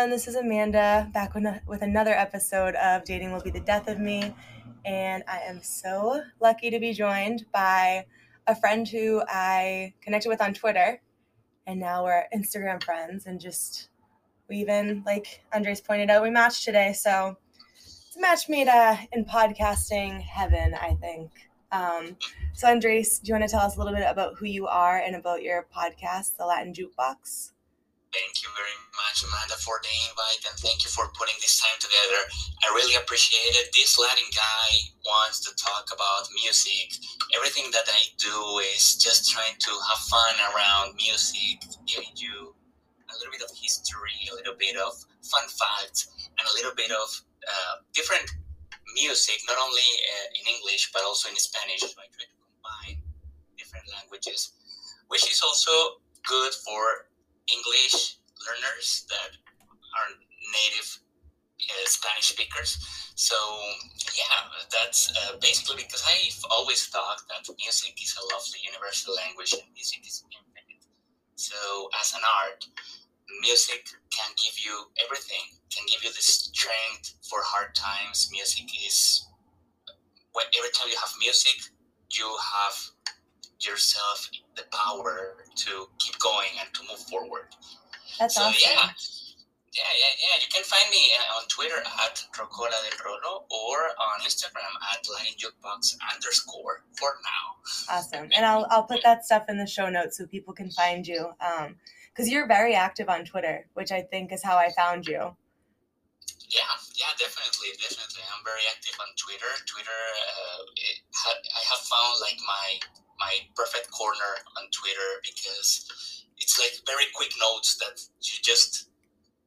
everyone. This is Amanda back with another episode of Dating Will Be the Death of Me. And I am so lucky to be joined by a friend who I connected with on Twitter. And now we're Instagram friends. And just, we even, like Andres pointed out, we matched today. So it's a match made uh, in podcasting heaven, I think. Um, so, Andres, do you want to tell us a little bit about who you are and about your podcast, The Latin Jukebox? Thank you very much, Amanda, for the invite, and thank you for putting this time together. I really appreciate it. This Latin guy wants to talk about music. Everything that I do is just trying to have fun around music, giving you a little bit of history, a little bit of fun facts, and a little bit of uh, different music, not only uh, in English but also in Spanish. So I try to combine different languages, which is also good for English learners that are native uh, Spanish speakers. So yeah, that's uh, basically because I've always thought that music is a lovely universal language and music is infinite. So as an art, music can give you everything. Can give you the strength for hard times. Music is when every time you have music, you have yourself the power to keep going and to move forward. That's so, awesome. Yeah. Yeah, yeah, yeah. You can find me on Twitter at Rocola del Rolo or on Instagram at Latin Jukebox underscore for now. Awesome. And I'll, I'll put that stuff in the show notes so people can find you. Um, because you're very active on Twitter, which I think is how I found you. Yeah, yeah, definitely, definitely. I'm very active on Twitter. Twitter, uh, it, I have found like my my perfect corner on Twitter because it's like very quick notes that you just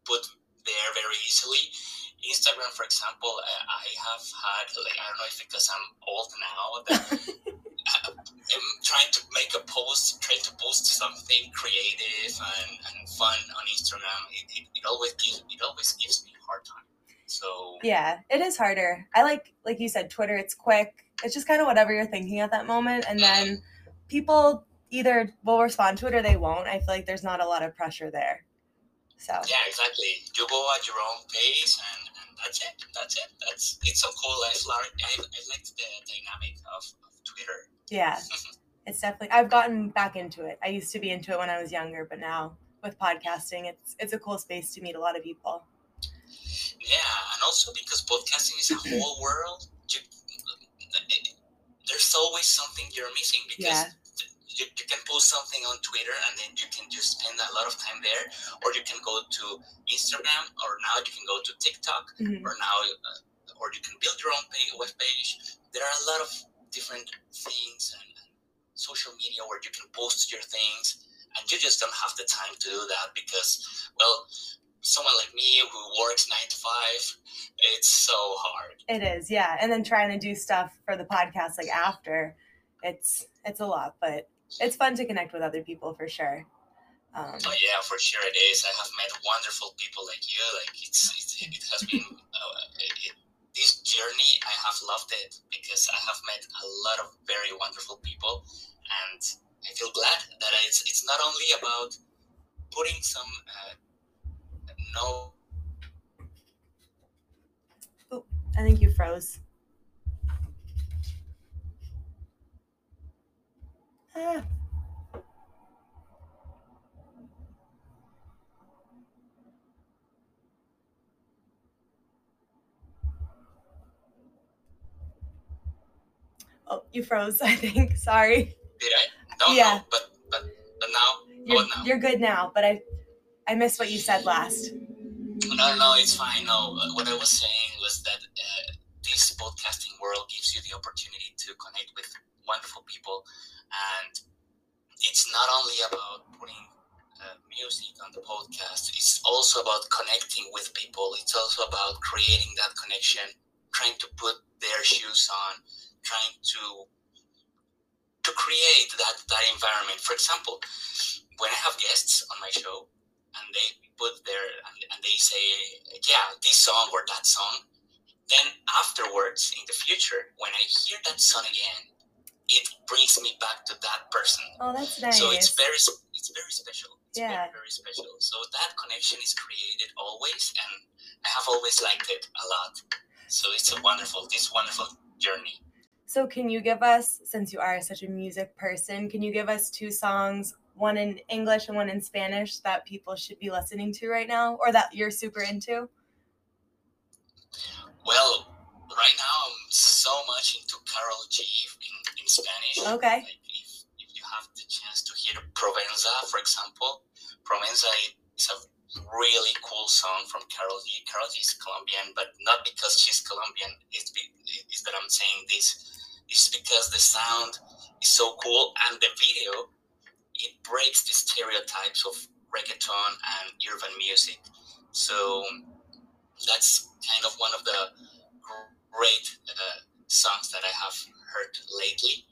put there very easily. Instagram, for example, I have had like I don't know if because I'm old now that I'm trying to make a post, trying to post something creative and, and fun on Instagram. It, it, it always gives it always gives me a hard time. So yeah, it is harder. I like like you said, Twitter. It's quick it's just kind of whatever you're thinking at that moment and then people either will respond to it or they won't. I feel like there's not a lot of pressure there. So. Yeah exactly. You go at your own pace and, and that's it that's it. That's it's so cool. I, I, I like the dynamic of, of twitter. Yeah. It's definitely i've gotten back into it. I used to be into it when i was younger but now with podcasting it's it's a cool space to meet a lot of people. Yeah and also because podcasting is a whole world there's always something you're missing because yeah. you, you can post something on Twitter and then you can just spend a lot of time there, or you can go to Instagram, or now you can go to TikTok, mm-hmm. or now, uh, or you can build your own page, web page. There are a lot of different things and, and social media where you can post your things, and you just don't have the time to do that because, well, someone like me who works nine to five, it's so hard. It is, yeah. And then trying to do stuff for the podcast like after, it's it's a lot, but it's fun to connect with other people for sure. Um, oh yeah, for sure it is. I have met wonderful people like you. Like it's, it's it has been uh, it, this journey. I have loved it because I have met a lot of very wonderful people, and I feel glad that it's it's not only about putting some uh, no. Oh, I think you froze. Ah. Oh, you froze, I think. Sorry. Did I? No, yeah. No, but, but, but now? You're, now? you're good now, but I I missed what you said last. No, no, it's fine. No, what I was saying was that uh, this podcasting world gives you the opportunity to connect with wonderful people, and it's not only about putting uh, music on the podcast. It's also about connecting with people. It's also about creating that connection, trying to put their shoes on, trying to to create that that environment. For example, when I have guests on my show, and they put their and, and they say, yeah, this song or that song. Then afterwards, in the future, when I hear that song again, it brings me back to that person. Oh, that's nice. So it's very it's very special. It's Yeah. very, very special. So that connection is created always, and I have always liked it a lot. So it's a wonderful, this wonderful journey. So, can you give us, since you are such a music person, can you give us two songs, one in English and one in Spanish, that people should be listening to right now or that you're super into? Well, right now I'm so much into Karol G in, in Spanish. Okay. Like if, if you have the chance to hear Provenza, for example, Provenza is a really cool song from Karol G. Karol G is Colombian, but not because she's Colombian. It's be, is that I'm saying this. It's because the sound is so cool and the video it breaks the stereotypes of reggaeton and urban music. So that's kind of one of the great uh, songs that I have heard lately.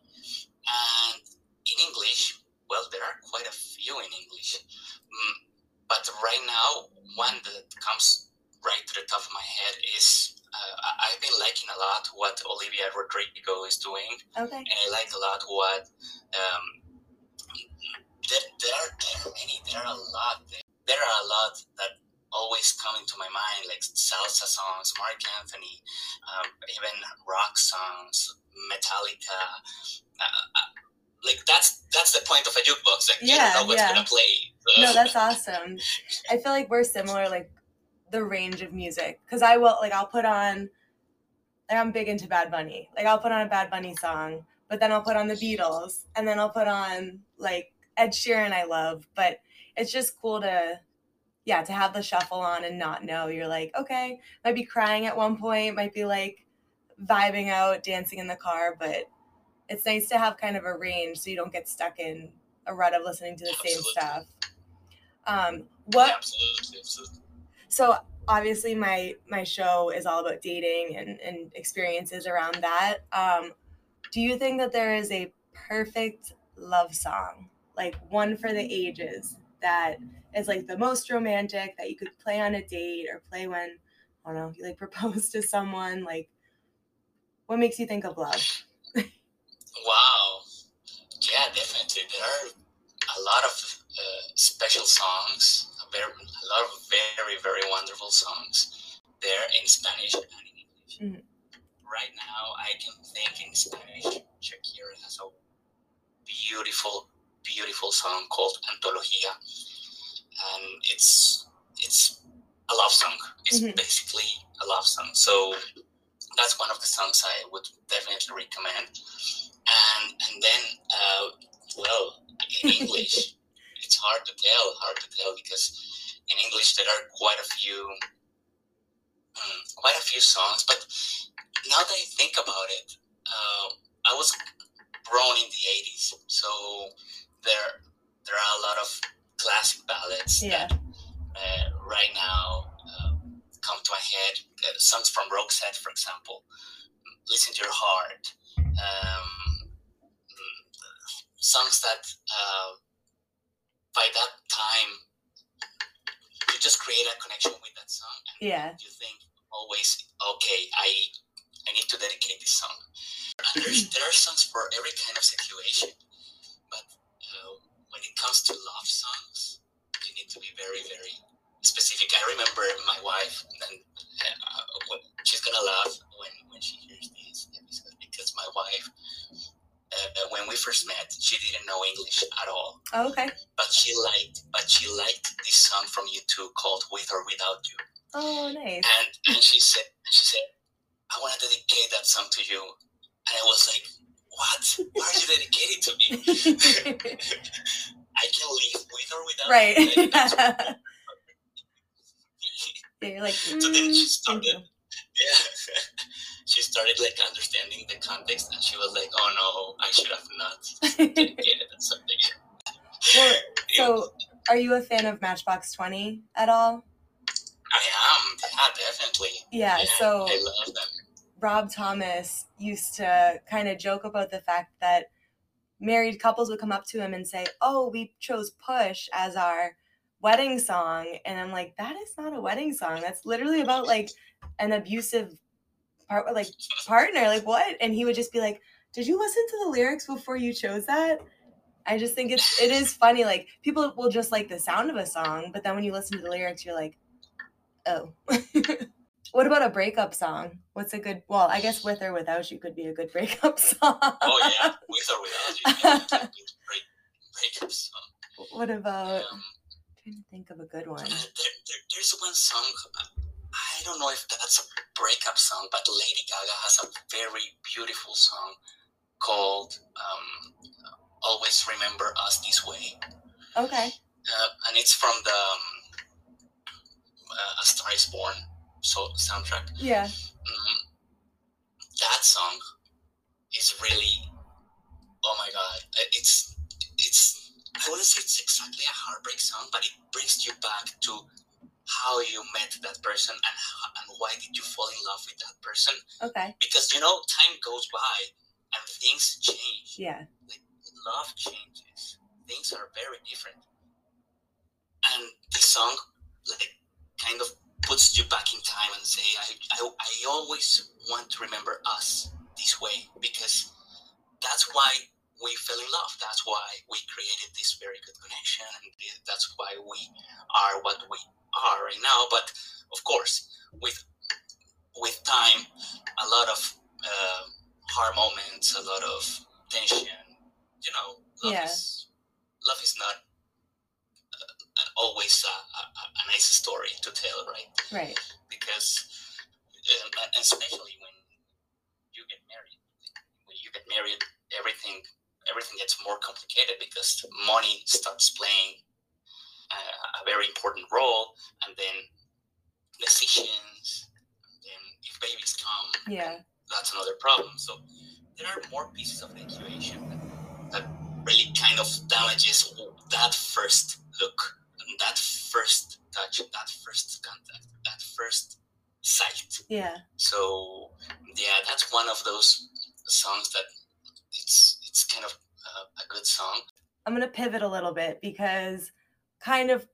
And in English, well, there are quite a few in English. Mm, but right now, one that comes right to the top of my head is uh, I've been liking a lot what Olivia Rodrigo is doing, Okay. and I like a lot what um, there, there are there are many there are a lot there, there are a lot that always come into my mind like salsa songs, Marc Anthony, um, even rock songs, Metallica. Uh, uh, like that's that's the point of a jukebox. Like you Yeah, don't know what's yeah. gonna play. So- No, that's awesome. I feel like we're similar, like the range of music. Cause I will, like, I'll put on, like, I'm big into Bad Bunny. Like, I'll put on a Bad Bunny song, but then I'll put on the Beatles, and then I'll put on, like, Ed Sheeran, I love. But it's just cool to, yeah, to have the shuffle on and not know. You're like, okay, might be crying at one point, might be like vibing out, dancing in the car, but it's nice to have kind of a range so you don't get stuck in a rut of listening to the same stuff. Um, what Absolutely, absolutely. so obviously my my show is all about dating and, and experiences around that. Um, do you think that there is a perfect love song, like one for the ages, that is like the most romantic that you could play on a date or play when I don't know you like propose to someone? Like, what makes you think of love? Wow. Yeah, definitely. There are a lot of uh, special songs, a, very, a lot of very, very wonderful songs there in Spanish and in English. Mhm. Right now, I can think in Spanish. Shakira has a beautiful, beautiful song called Antología, and it's it's a love song. It's Mhm. basically a love song. So that's one of the songs I would definitely recommend. And and then, uh, well, in English, it's hard to tell, hard to tell because in English there are quite a few, mm, quite a few songs. But now that I think about it, uh, I was grown in the '80s, so there there are a lot of classic ballads Yeah. that uh, right now uh, come to my head. Uh, songs from Roxette, for example. Listen to Your Heart. Um, songs that uh, by that time you just create a connection with that song and Yeah. you think always okay i i need to dedicate this song and there's, there are songs for every kind of situation when it comes to love songs you need to be very very specific i remember my wife and uh, she's gonna laugh when when she hears this episode because my wife uh, when we first met she didn't know english at all Oh, okay. but she liked but she liked this song from U2 called with or without you Oh, nice. and and she said she said i want to dedicate that song to you and i was like what why are you dedicating to me i can live with or without right. yeah, you're like, So then she "Mm, started- yeah she started like understanding the context and she was like oh no i should have not dedicated to you Well, It so, are you a fan of Matchbox 20 at all? I am, yeah, definitely. Yeah, so I love them. Rob Thomas used to kind of joke about the fact that married couples would come up to him and say, Oh, we chose Push as our wedding song. And I'm like, That is not a wedding song. That's literally about like an abusive part, like partner. Like, what? And he would just be like, Did you listen to the lyrics before you chose that? I just think it's it is funny. Like people will just like the sound of a song, but then when you listen to the lyrics, you're like, oh. what about a breakup song? What's a good? Well, I guess with or without you could be a good breakup song. Oh yeah, with or without you, yeah, it's a good break, breakup song. What about? Um, trying to think of a good one. there, there, there's one song. I don't know if that's a breakup song, but Lady Gaga has a very beautiful song called um, "Always Remember Us This Way." Okay. uh, and it's from the um, uh, A Star Is Born so soundtrack. Yeah. Mm, that song is really, oh my god, it's it's I wouldn't say it's exactly a heartbreak song, but it brings you back to how you met that person and how, and why did you fall in love with that person Okay. because you know time goes by and things change Yeah. love changes. Things are very different. And this song, like, kind of puts you back in time and say, I, I, I always want to remember us this way because that's why we fell in love. That's why we created this very good connection, and that's why we are what we are right now. But of course, with with time, a lot of uh, hard moments, a lot of tension. You know, love Yeah. is love is not always a, a, a nice story to tell, right? Right. Because, um, especially when you get married, when you get married, everything everything gets more complicated because money starts playing uh, a very important role, and then decisions, and then if babies come, Yeah. that's another problem. So there are more pieces of the equation that, really kind of damages that first look, that first touch, that first contact, that first sight. Yeah. So yeah, that's one of those songs that it's it's kind of uh, a good song. I'm going to pivot a little bit because kind of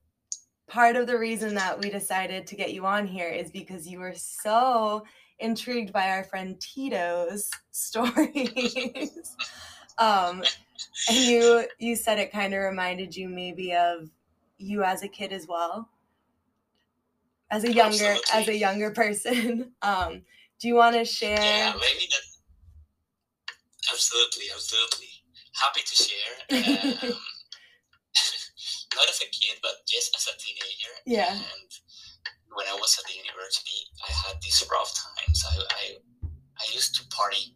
part of the reason that we decided to get you on here is because you were so intrigued by our friend Tito's stories. um, and you you said it kind of reminded you maybe of you as a kid as well. As a younger as a younger person. Um, do you want to share Yeah, maybe that. Absolutely, absolutely. Happy to share. Um, not as a kid, but just as a teenager. Yeah. And when I was at the university, I had these rough times. I, I, I used to party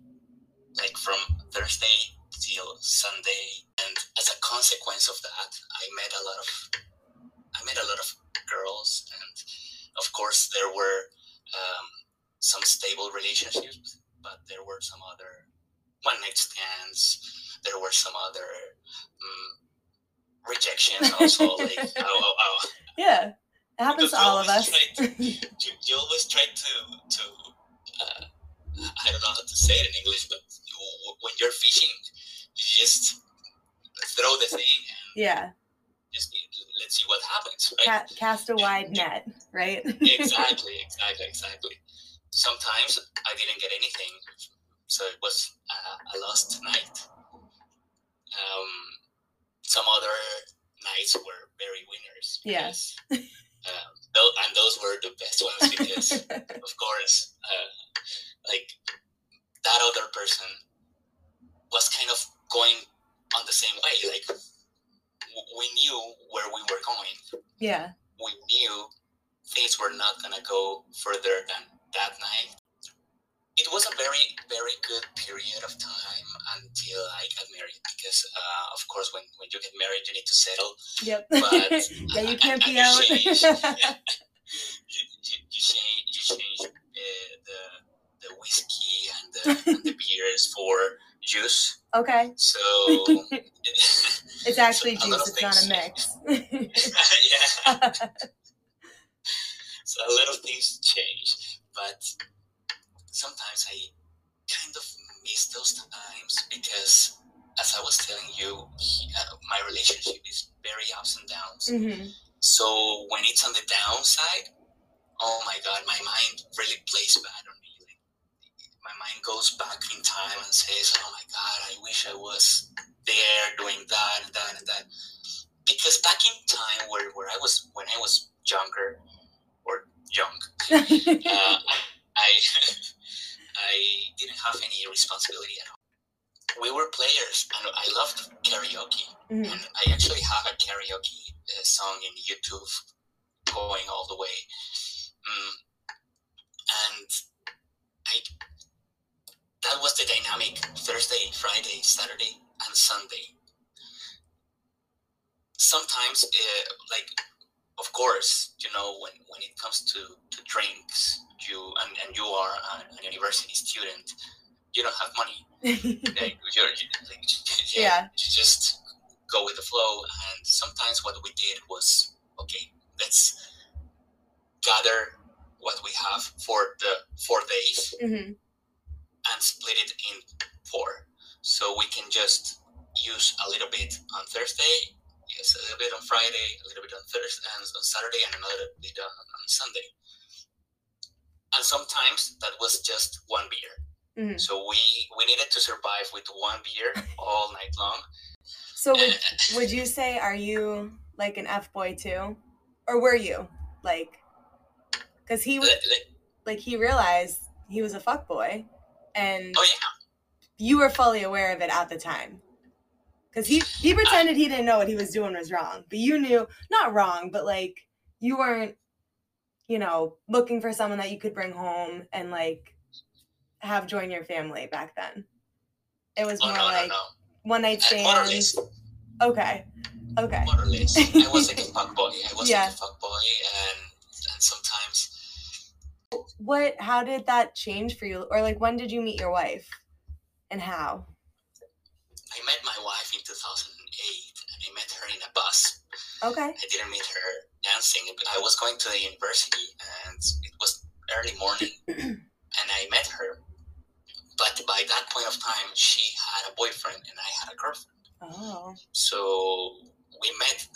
like from Thursday till Sunday, and as a consequence of that, I met a lot of, I met a lot of girls, and of course there were um, some stable relationships, but there were some other one night stands. There were some other um, rejections also. like, oh, oh, oh. Yeah. It happens Because you all of us. try You, you always try to to uh, I don't know how to say it in English, but when you're fishing, you just throw the thing and yeah. Let's see what happens, right? Ca- cast a wide net, right? exactly, exactly, exactly. Sometimes I didn't get anything, so it was uh, a lost night. Um, some other nights were very winners. Yeah. because, uh, tho- and those were the best ones because, of course, uh, like that other person was kind of going on the same way. Like we knew where we were going yeah. we knew things were not gonna go further than that night. It was a very, very good period of time until I got married because, uh, of course, when, when you get married, you need to settle. Yep. But yeah, you can't and be you out. change, you, you, you change, you change uh, the the whiskey and the, and the beers for juice. okay. So It's actually juice, it's not a mix. yeah. So a lot of things change, but sometimes I kind of miss those times because, as I was telling you, uh, my relationship is very ups and downs. hmm So when it's on the downside, oh my god, my mind really plays bad goes back in time and says, Oh my God, I wish I was there doing that and that and that. Because back in time where, where I was when I was younger or young, uh, I I didn't have any responsibility at all. We were players and I loved karaoke. Mm. And I actually have a karaoke uh, song in YouTube going all the way. Mm. And that was the dynamic Thursday, Friday, Saturday, and Sunday. Sometimes, uh, like, of course, you know, when, when it comes to, to drinks, you and, and you are a, a university student, you don't have money. Like, you're, you, like, Yeah. you just go with the flow. And sometimes what we did was, okay, let's gather what we have for the four days Mhm. And split it in four. So we can just use a little bit on Thursday, use a little bit on Friday, a little bit on Thursday and on Saturday, and another bit on, on Sunday. And sometimes that was just one beer. Mhm. So we we needed to survive with one beer all night long. So would would you say are you like an f boy too, or were you like? Because he was let- like he realized he was a fuck boy, and oh yeah, you were fully aware of it at the time. Because he he pretended he didn't know what he was doing was wrong, but you knew not wrong, but like you weren't, you know, looking for someone that you could bring home and like have join your family back then. It was oh more no like no one night no, or less, stands. Okay, okay. more or less. I was like a fuck boy. I was Yeah. like a fuck boy, and What? How did that change for you? Or like when did you meet your wife, and how? I met my wife in 2008, and I met her in a bus. Okay. I didn't meet her dancing. but I was going to the university and it was early morning and I met her. But by that point of time, she had a boyfriend and I had a girlfriend. Oh. So we met,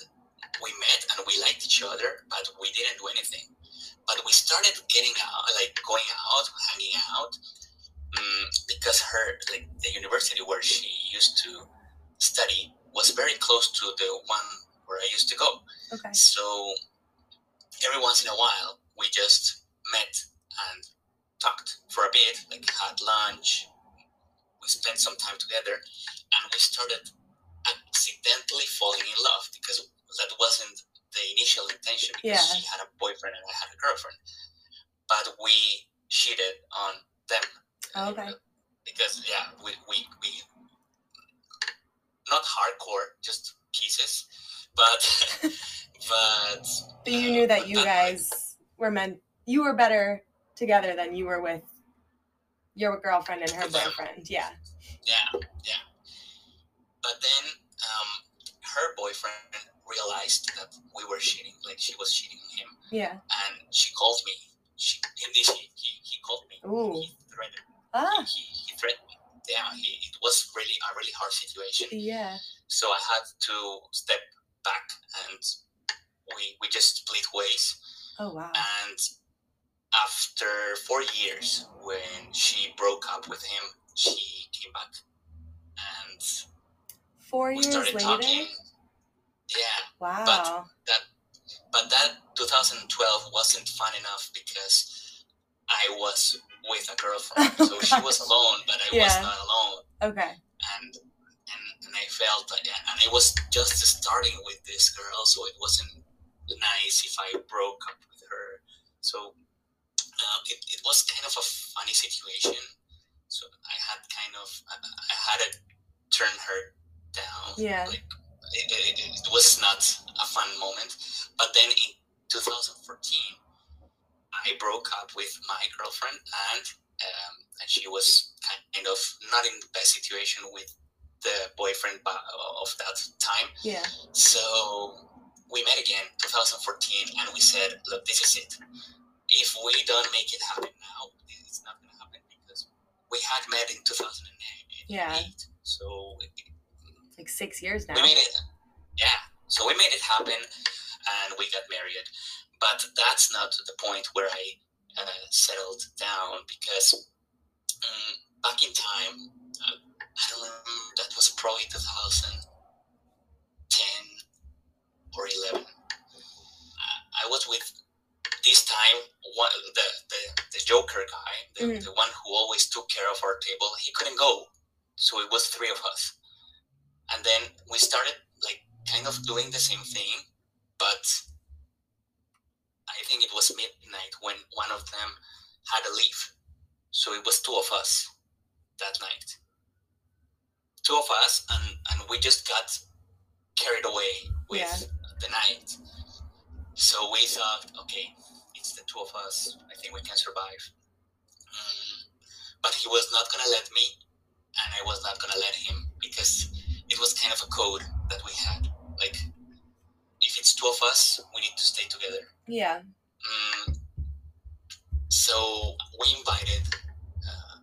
we met and we liked each other, but we didn't do anything. But we started getting out, like going out, hanging out, um, because her, like the university where she used to study was very close to the one where I used to go. Okay. So every once in a while, we just met and talked for a bit, like had lunch. We spent some time together, and we started accidentally falling in love because that wasn't the initial intention. Because Yeah. she had a boyfriend and I had a girlfriend, but we cheated on them. Okay. Because yeah, we we, we not hardcore, just kisses, but but But you knew that you guys were meant. You were better together than you were with your girlfriend and her boyfriend. Yeah. Yeah, yeah. But then um, her boyfriend realized that we were cheating, like she was cheating on him, Yeah. and she called me. She he he, he, he called me. Ooh. He threatened. Ah. He, he threatened me. Yeah, he, it was really a really hard situation. Yeah. So I had to step back, and we we just split ways. Oh wow. And after four years, when she broke up with him, she came back, and Four we years started later. talking. Yeah, Wow. But That but that 2012 wasn't fun enough because I was with a girlfriend, Oh, so she was alone, but I was not alone, okay. and and and I felt and I was just starting with this girl, so it wasn't nice if I broke up with her. So uh, it, it was kind of a funny situation. So I had kind of I, I had to turn her down. Yeah. Like it, it, it was not a fun moment. But then in 2014, I broke up with my girlfriend, and um, and she was kind of not in the best situation with the boyfriend of that time. Yeah. So we met again 2014 and we said, look, this is it. If we don't make it happen now, it's not going to happen because we had met in 2008. Yeah. So Like six years now. we made it. Yeah. So we made it happen and we got married. But that's not the point where I uh, settled down because um, back in time, uh, I don't remember, that was probably 2010 or 11. Uh, I was with this time one, the, the the Joker guy, the, Mhm. the one who always took care of our table, he couldn't go. So it was three of us. And then we started like kind of doing the same thing, but I think it was midnight when one of them had to leave. So it was two of us that night. Two of us, and, and we just got carried away with Yeah. the night. So we thought, okay, it's the two of us. I think we can survive. Mm, but he was not gonna let me, and I was not gonna let him because it was kind of a code that we had. Like, if it's two of us, we need to stay together. Yeah. Mm, so we invited uh,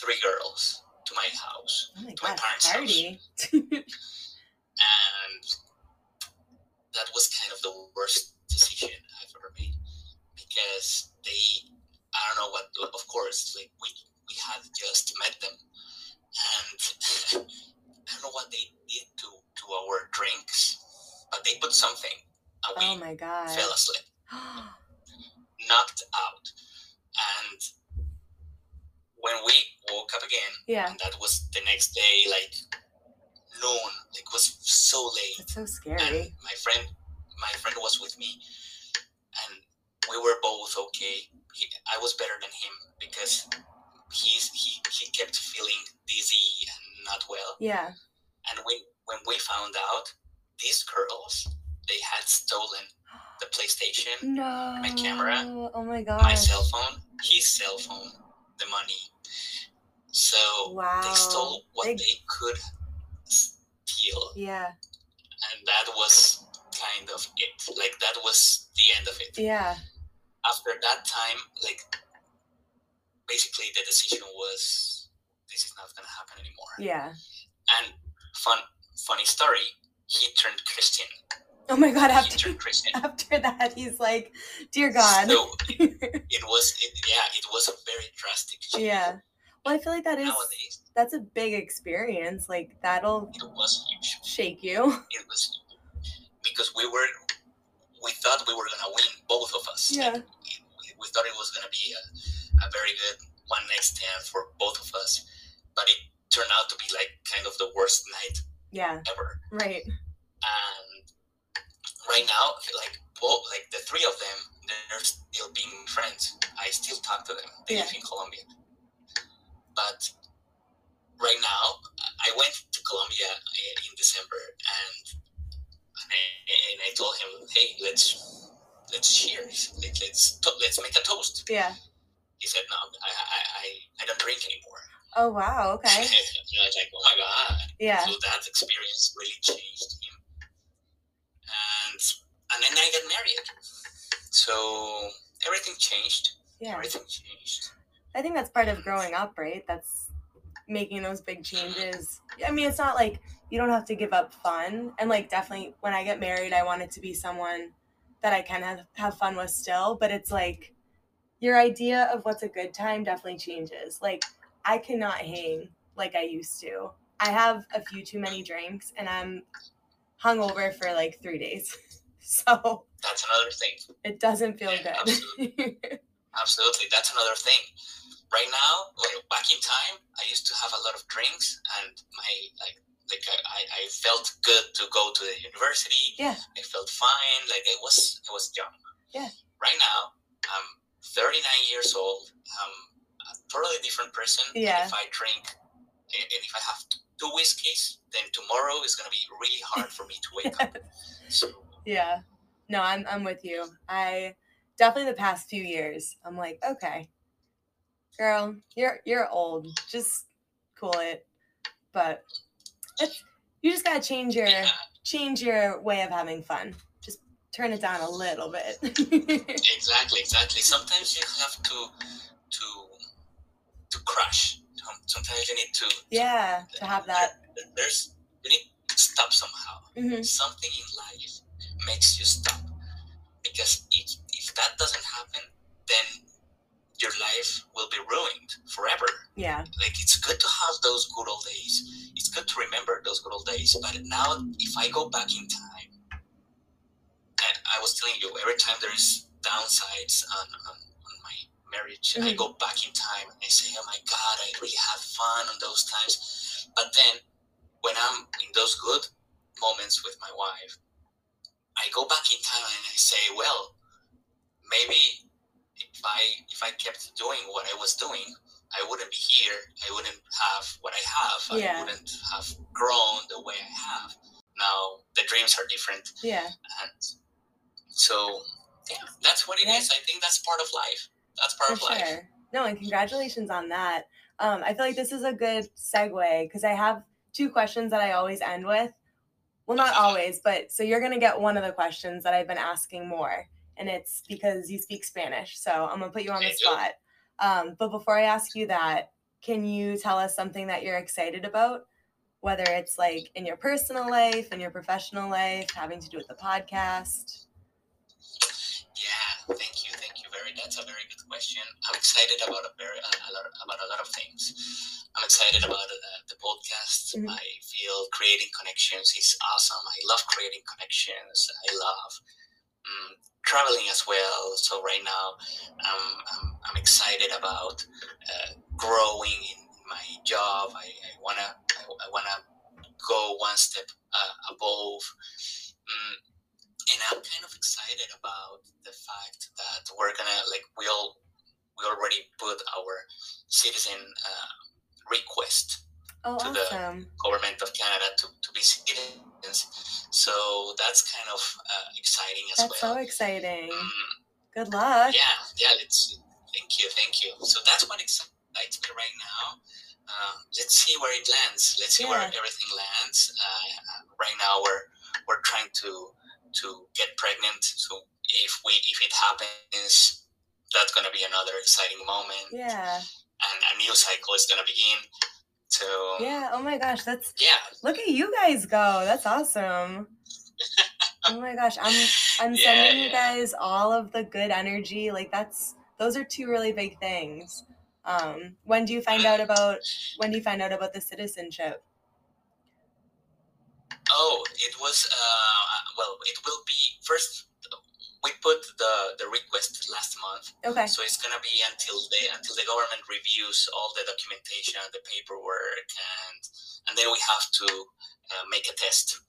three girls to my house, Oh my To my god, parents' house. and that was kind of the worst decision I've ever made because they, I don't know what, of course, like we we had just met them, and I don't know what they did to to our drinks, but they put something, and we oh my god. fell asleep. knocked out. And when we woke up again, yeah. and that was the next day, like noon, like it was so late. That's so And scary. my friend, my friend was with me, and we were both okay. He, I was better than him because he's he he kept feeling dizzy and not well. Yeah. And when when we found out, these girls they had stolen the PlayStation No. My camera, Oh my god. my cell phone, his cell phone, the money. So Wow. they stole what They- they could steal, Yeah. and that was kind of it. Like that was the end of it. Yeah. After that time, like basically the decision was this is not gonna happen anymore. Yeah. And fun, funny story. He turned Christian. Oh my god. He After turned Christian. after that, he's like, "Dear God." So it was, it, yeah, it was a very drastic change. yeah. Well, I feel like that is Nowadays, that's a big experience. Like that'll it was huge. shake you. it was because we were we thought we were gonna win both of us Yeah. We, we thought it was gonna be a, a very good one night stand for both of us but it turned out to be like kind of the worst night Yeah. ever. Right. and right now like both like the three of them they're still being friends. I still talk to them. They live in colombia. But right now i went to colombia eh, in december and and I, told him hey let's let's cheers Let, let's to- let's make a toast. Yeah. he said no i i, I don't drink anymore Oh wow. Okay. was like oh my god Yeah. so that experience really changed him. And and then I got married. So everything changed. Yeah. Everything changed. I think that's part of growing up, right? That's making those big changes. I mean, it's not like you don't have to give up fun. And like definitely when I get married, I want it to be someone that I can have, have fun with still, but it's like your idea of what's a good time definitely changes. Like I cannot hang like I used to. I have a few too many drinks and I'm hungover for like 3 days. So, That's another thing. it doesn't feel Yeah, good. Absolutely. That's another thing. Right now, like back in time, I used to have a lot of drinks and my like like I, I- felt good to go to the university. Yeah. I felt fine. Like it was I was young. Yeah. Right now, I'm 39 years old. I'm a totally different person. And Yeah. if I drink and and if I have two whiskeys, then tomorrow is gonna be really hard for me to wake up. So Yeah. No, I'm I'm with you. I definitely the past few years, I'm like, okay, girl, you're you're old. Just cool it. But it's you just gotta change your yeah, change your way of having fun. Just turn it down a little bit. exactly, exactly. Sometimes you have to to to crush. Sometimes you need to yeah, to have that. there- there's you need to stop somehow. hmm Something in life makes you stop because if if that doesn't happen, then your life will be ruined forever. Yeah. Like it's good to have those good old days. It's good to remember those good old days. But now, if I go back in time, and I was telling you, every time there's downsides on, on, on my marriage. And I mm-hmm. go back in time and I say, oh my God, I really had fun on those times. But then when I'm in those good moments with my wife, I go back in time and I say, well, maybe if I if I kept doing what I was doing, I wouldn't be here. I wouldn't have what I have. Yeah. I wouldn't have grown the way I have. Now the dreams are different, Yeah. and so yeah, that's what it is. I think that's part of life. That's part For of life. sure. No, and congratulations on that. Um, I feel like this is a good segue because I have two questions that I always end with. Well, not always, but so you're gonna get one of the questions that I've been asking more, and it's because you speak Spanish. So I'm gonna put you on the spot. Um, but before I ask you that, can you tell us something that you're excited about? Whether it's like in your personal life, in your professional life, having to do with the podcast. Yeah, thank you, thank you. Very, that's a very good question. I'm excited about a very a, a lot about a lot of things. I'm excited about uh, the podcast. Mhm. I feel creating connections is awesome. I love creating connections. I love mm, traveling as well. So right now, um, I'm, I'm excited about uh, growing in my job. I, I wanna I, I wanna go one step uh, above. Mm, and I'm kind of excited about the fact that we're gonna like we all we already put our citizen uh, request Oh, To the- government of Canada to, to be citizens. So that's kind of uh, exciting as well. That's so exciting. Mm, Good luck. yeah, yeah. Let's thank you, thank you. So that's what excites me right now. Um, let's see where it lands. Let's see where everything lands. Uh, right now, we're we're trying to to get pregnant. So if we if it happens, that's gonna be another exciting moment, Yeah. and a new cycle is gonna begin. So Yeah. Oh my gosh, that's yeah, look at you guys go. That's awesome. oh my gosh, I'm I'm Yeah, sending you yeah. guys all of the good energy. Like that's those are two really big things. Um, when do you find out about when do you find out about the citizenship? Oh, it was uh well, it will be first. We put the the request last month, Okay. so it's gonna be until the until the government reviews all the documentation, and the paperwork, and and then we have to uh, make a test.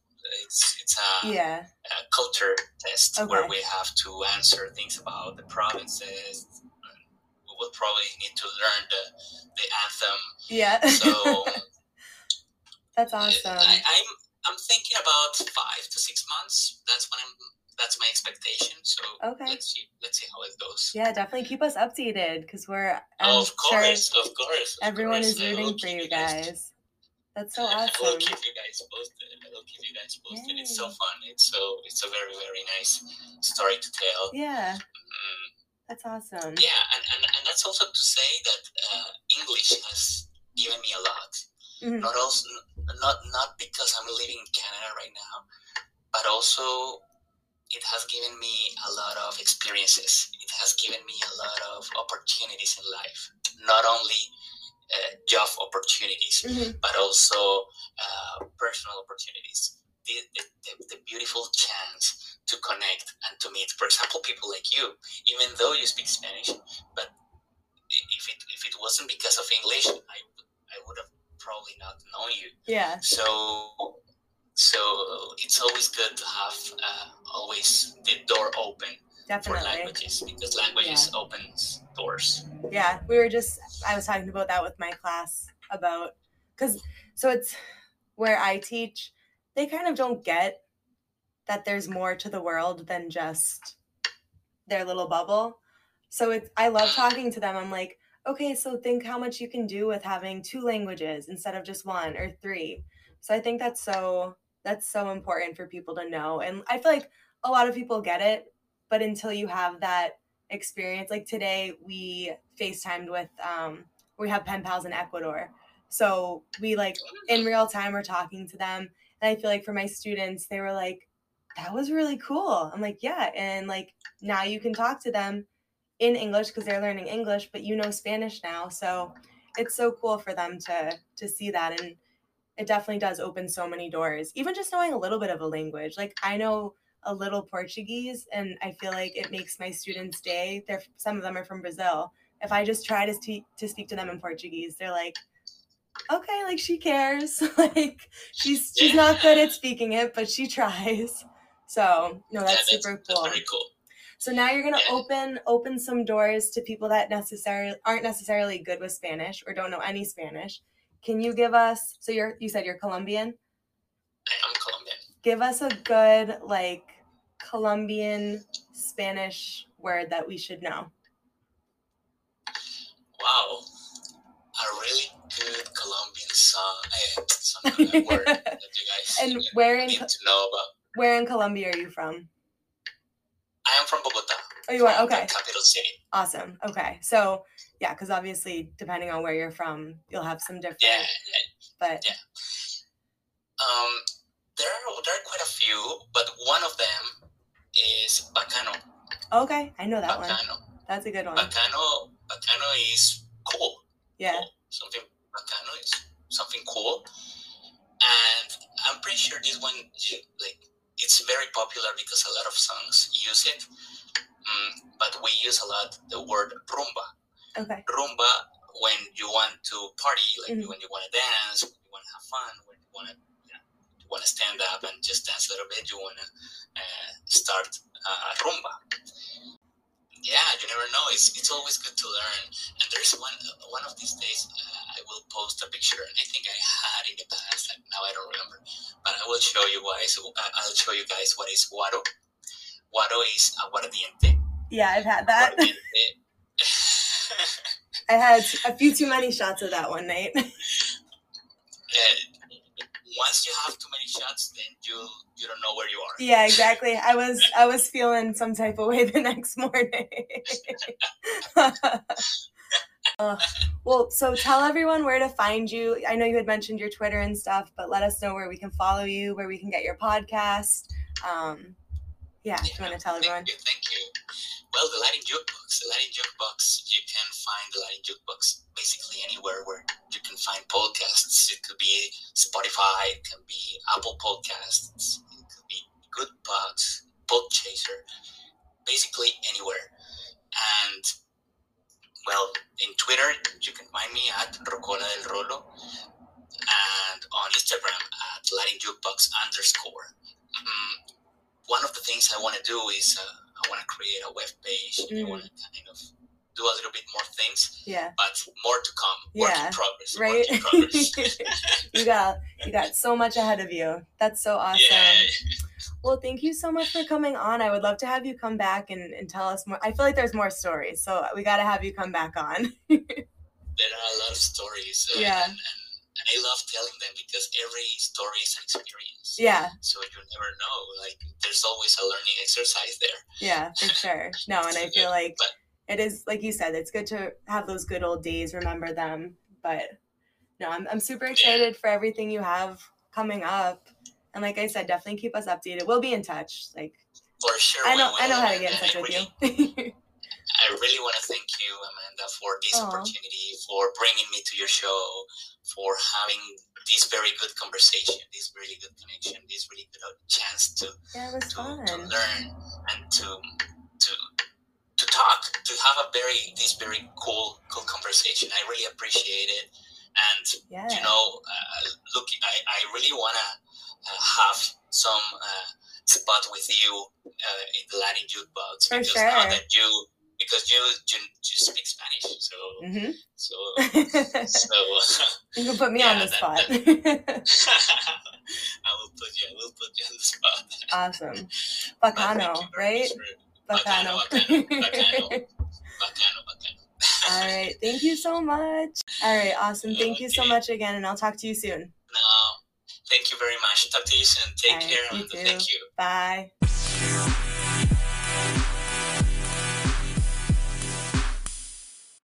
It's it's a, Yeah. a culture test where we have to answer things about the provinces. We will probably need to learn the the anthem. Yeah. So. that's Uh, awesome. I, I'm I'm thinking about five to six months. That's when I'm. That's my expectation. So Okay. let's see. Let's see how it goes. Yeah, definitely keep us updated because we're Oh, of sure course, of course. of everyone course. is rooting for you guys. That's so awesome. I will keep you guys posted. I will keep you guys posted. It's so fun. It's so it's a very very nice story to tell. Yeah, Mm, that's awesome. yeah, and, and and that's also to say that uh, English has given me a lot. Mhm. not also not not because I'm living in Canada right now, but also it has given me a lot of experiences. It has given me a lot of opportunities in life. Not only uh, job opportunities, Mhm. but also uh, personal opportunities. The, the, the, the beautiful chance to connect and to meet, for example, people like you, even though you speak Spanish, but if it, if it wasn't because of English, I, I would have probably not known you. Yeah, So, so it's always good to have uh, always the door open for languages because languages opens doors. Yeah, we were just I was talking about that with my class about cuz so it's where I teach, they kind of don't get that there's more to the world than just their little bubble. So it's I love talking to them. I'm like, "Okay, so think how much you can do with having two languages instead of just one or three. So I think that's so that's so important for people to know. And I feel like a lot of people get it, but until you have that experience. Like today, we FaceTimed with um, we have pen pals in Ecuador, so we like in real time we're talking to them, and I feel like for my students, they were like, "That was really cool." I'm like, "Yeah," and like now you can talk to them in English because they're learning English, but you know Spanish now, so it's so cool for them to to see that and it definitely does open so many doors even just knowing a little bit of a language like i know a little Portuguese, and I feel like it makes my students' day. They're some of them are from Brazil, if I just try to speak to speak to them in Portuguese, they're like, okay, like she cares. like she's she's not good at speaking it, but she tries. So no, that's, yeah, that's super cool. That's very cool. So now you're gonna open open some doors to people that necessarily aren't necessarily good with Spanish or don't know any Spanish. Can you give us? So you're you said you're Colombian. I am Colombian. Give us a good like Colombian Spanish word that we should know. Wow. A really good Colombian song. Uh, word that you guys And where in need to know about. where in Colombia are you from? I am from Bogota. Oh, you are okay. capital city. Awesome. Okay, so yeah, because obviously depending on where you're from, you'll have some different. Yeah. yeah. But yeah. Um, there are there are quite a few, but one of them is Bacano. okay, I know that one. That's a good one. Bacano. Bacano is cool. Yeah. cool. Something bacano is something cool. And I'm pretty sure this one, like, it's very popular because a lot of songs use it. Mm, but we use a lot the word rumba. Okay. Rumba when you want to party, like Mhm. when you want to dance, when you want to have fun, when you want to, you know, want to stand up and just dance a little bit. You want to uh, start uh, rumba. Yeah, you never know. It's it's always good to learn. And there's one one of these days uh, I will post a picture, and I think I had in the past. and Now I don't remember, but I will show you guys. uh, I'll show you guys what is guaro. Guaro is aguardiente. Yeah, I've had that. I had a few too many shots of that one night. Uh, once you have too many shots, then you you don't know where you are. yeah, exactly. I was I was feeling some type of way the next morning. Uh, well, so tell everyone where to find you. I know you had mentioned your Twitter and stuff, but let us know where we can follow you, where we can get your podcast. Um, yeah, if you want to tell everyone. Thank you, thank you. Well, the Latin Jukebox, the Latin Jukebox, you can find the Latin Jukebox basically anywhere where you can find podcasts. It could be Spotify, it can be Apple Podcasts, it could be Good Book Chaser, basically anywhere. And well, in Twitter, you can find me at Rocola del Rolo and on Instagram at Latin Jukebox underscore. Mm, one of the things I want to do is uh, I want to create a web page. I Mm. want to kind of do a little bit more things, Yeah, but more to come. Work Yeah, in progress. right. In progress. you got you got so much ahead of you. That's so awesome. Yeah. Well, thank you so much for coming on. I would love to have you come back and, and tell us more. I feel like there's more stories, so we got to have you come back on. There are a lot of stories. Uh, Yeah. And, and, and I love telling them because every story is an experience. yeah, So you never know. Like there's always a learning exercise there. yeah, for sure. No, and I feel like But- it is, like you said, it's good to have those good old days, remember them. But no, I'm, I'm super excited for everything you have coming up. And like I said, definitely keep us updated. We'll be in touch. Like For sure. I know, I know how to get in touch with really, you. I really want to thank you, Amanda, for this Aw. opportunity, for bringing me to your show, for having this very good conversation, this really good connection, this really good chance to yeah, to, to learn and to to to talk, to have a very this very cool cool conversation. I really appreciate it, and Yeah. you know, uh, look, I, I really wanna have some uh, spot with you uh, in the Latin jukebox For because now that you because you you, you speak Spanish, so hmm so you can put me on Yeah, the that- spot. I will put you. I will put you on the spot. awesome. Bacano, right? much Bacano. Bacano, bacano, Bacano, bacano. All right. Thank you so much. All right. Awesome. Thank you so much again. And I'll talk to you soon. No, thank you very much. Talk to you soon. Take right, care, you Thank you. Bye.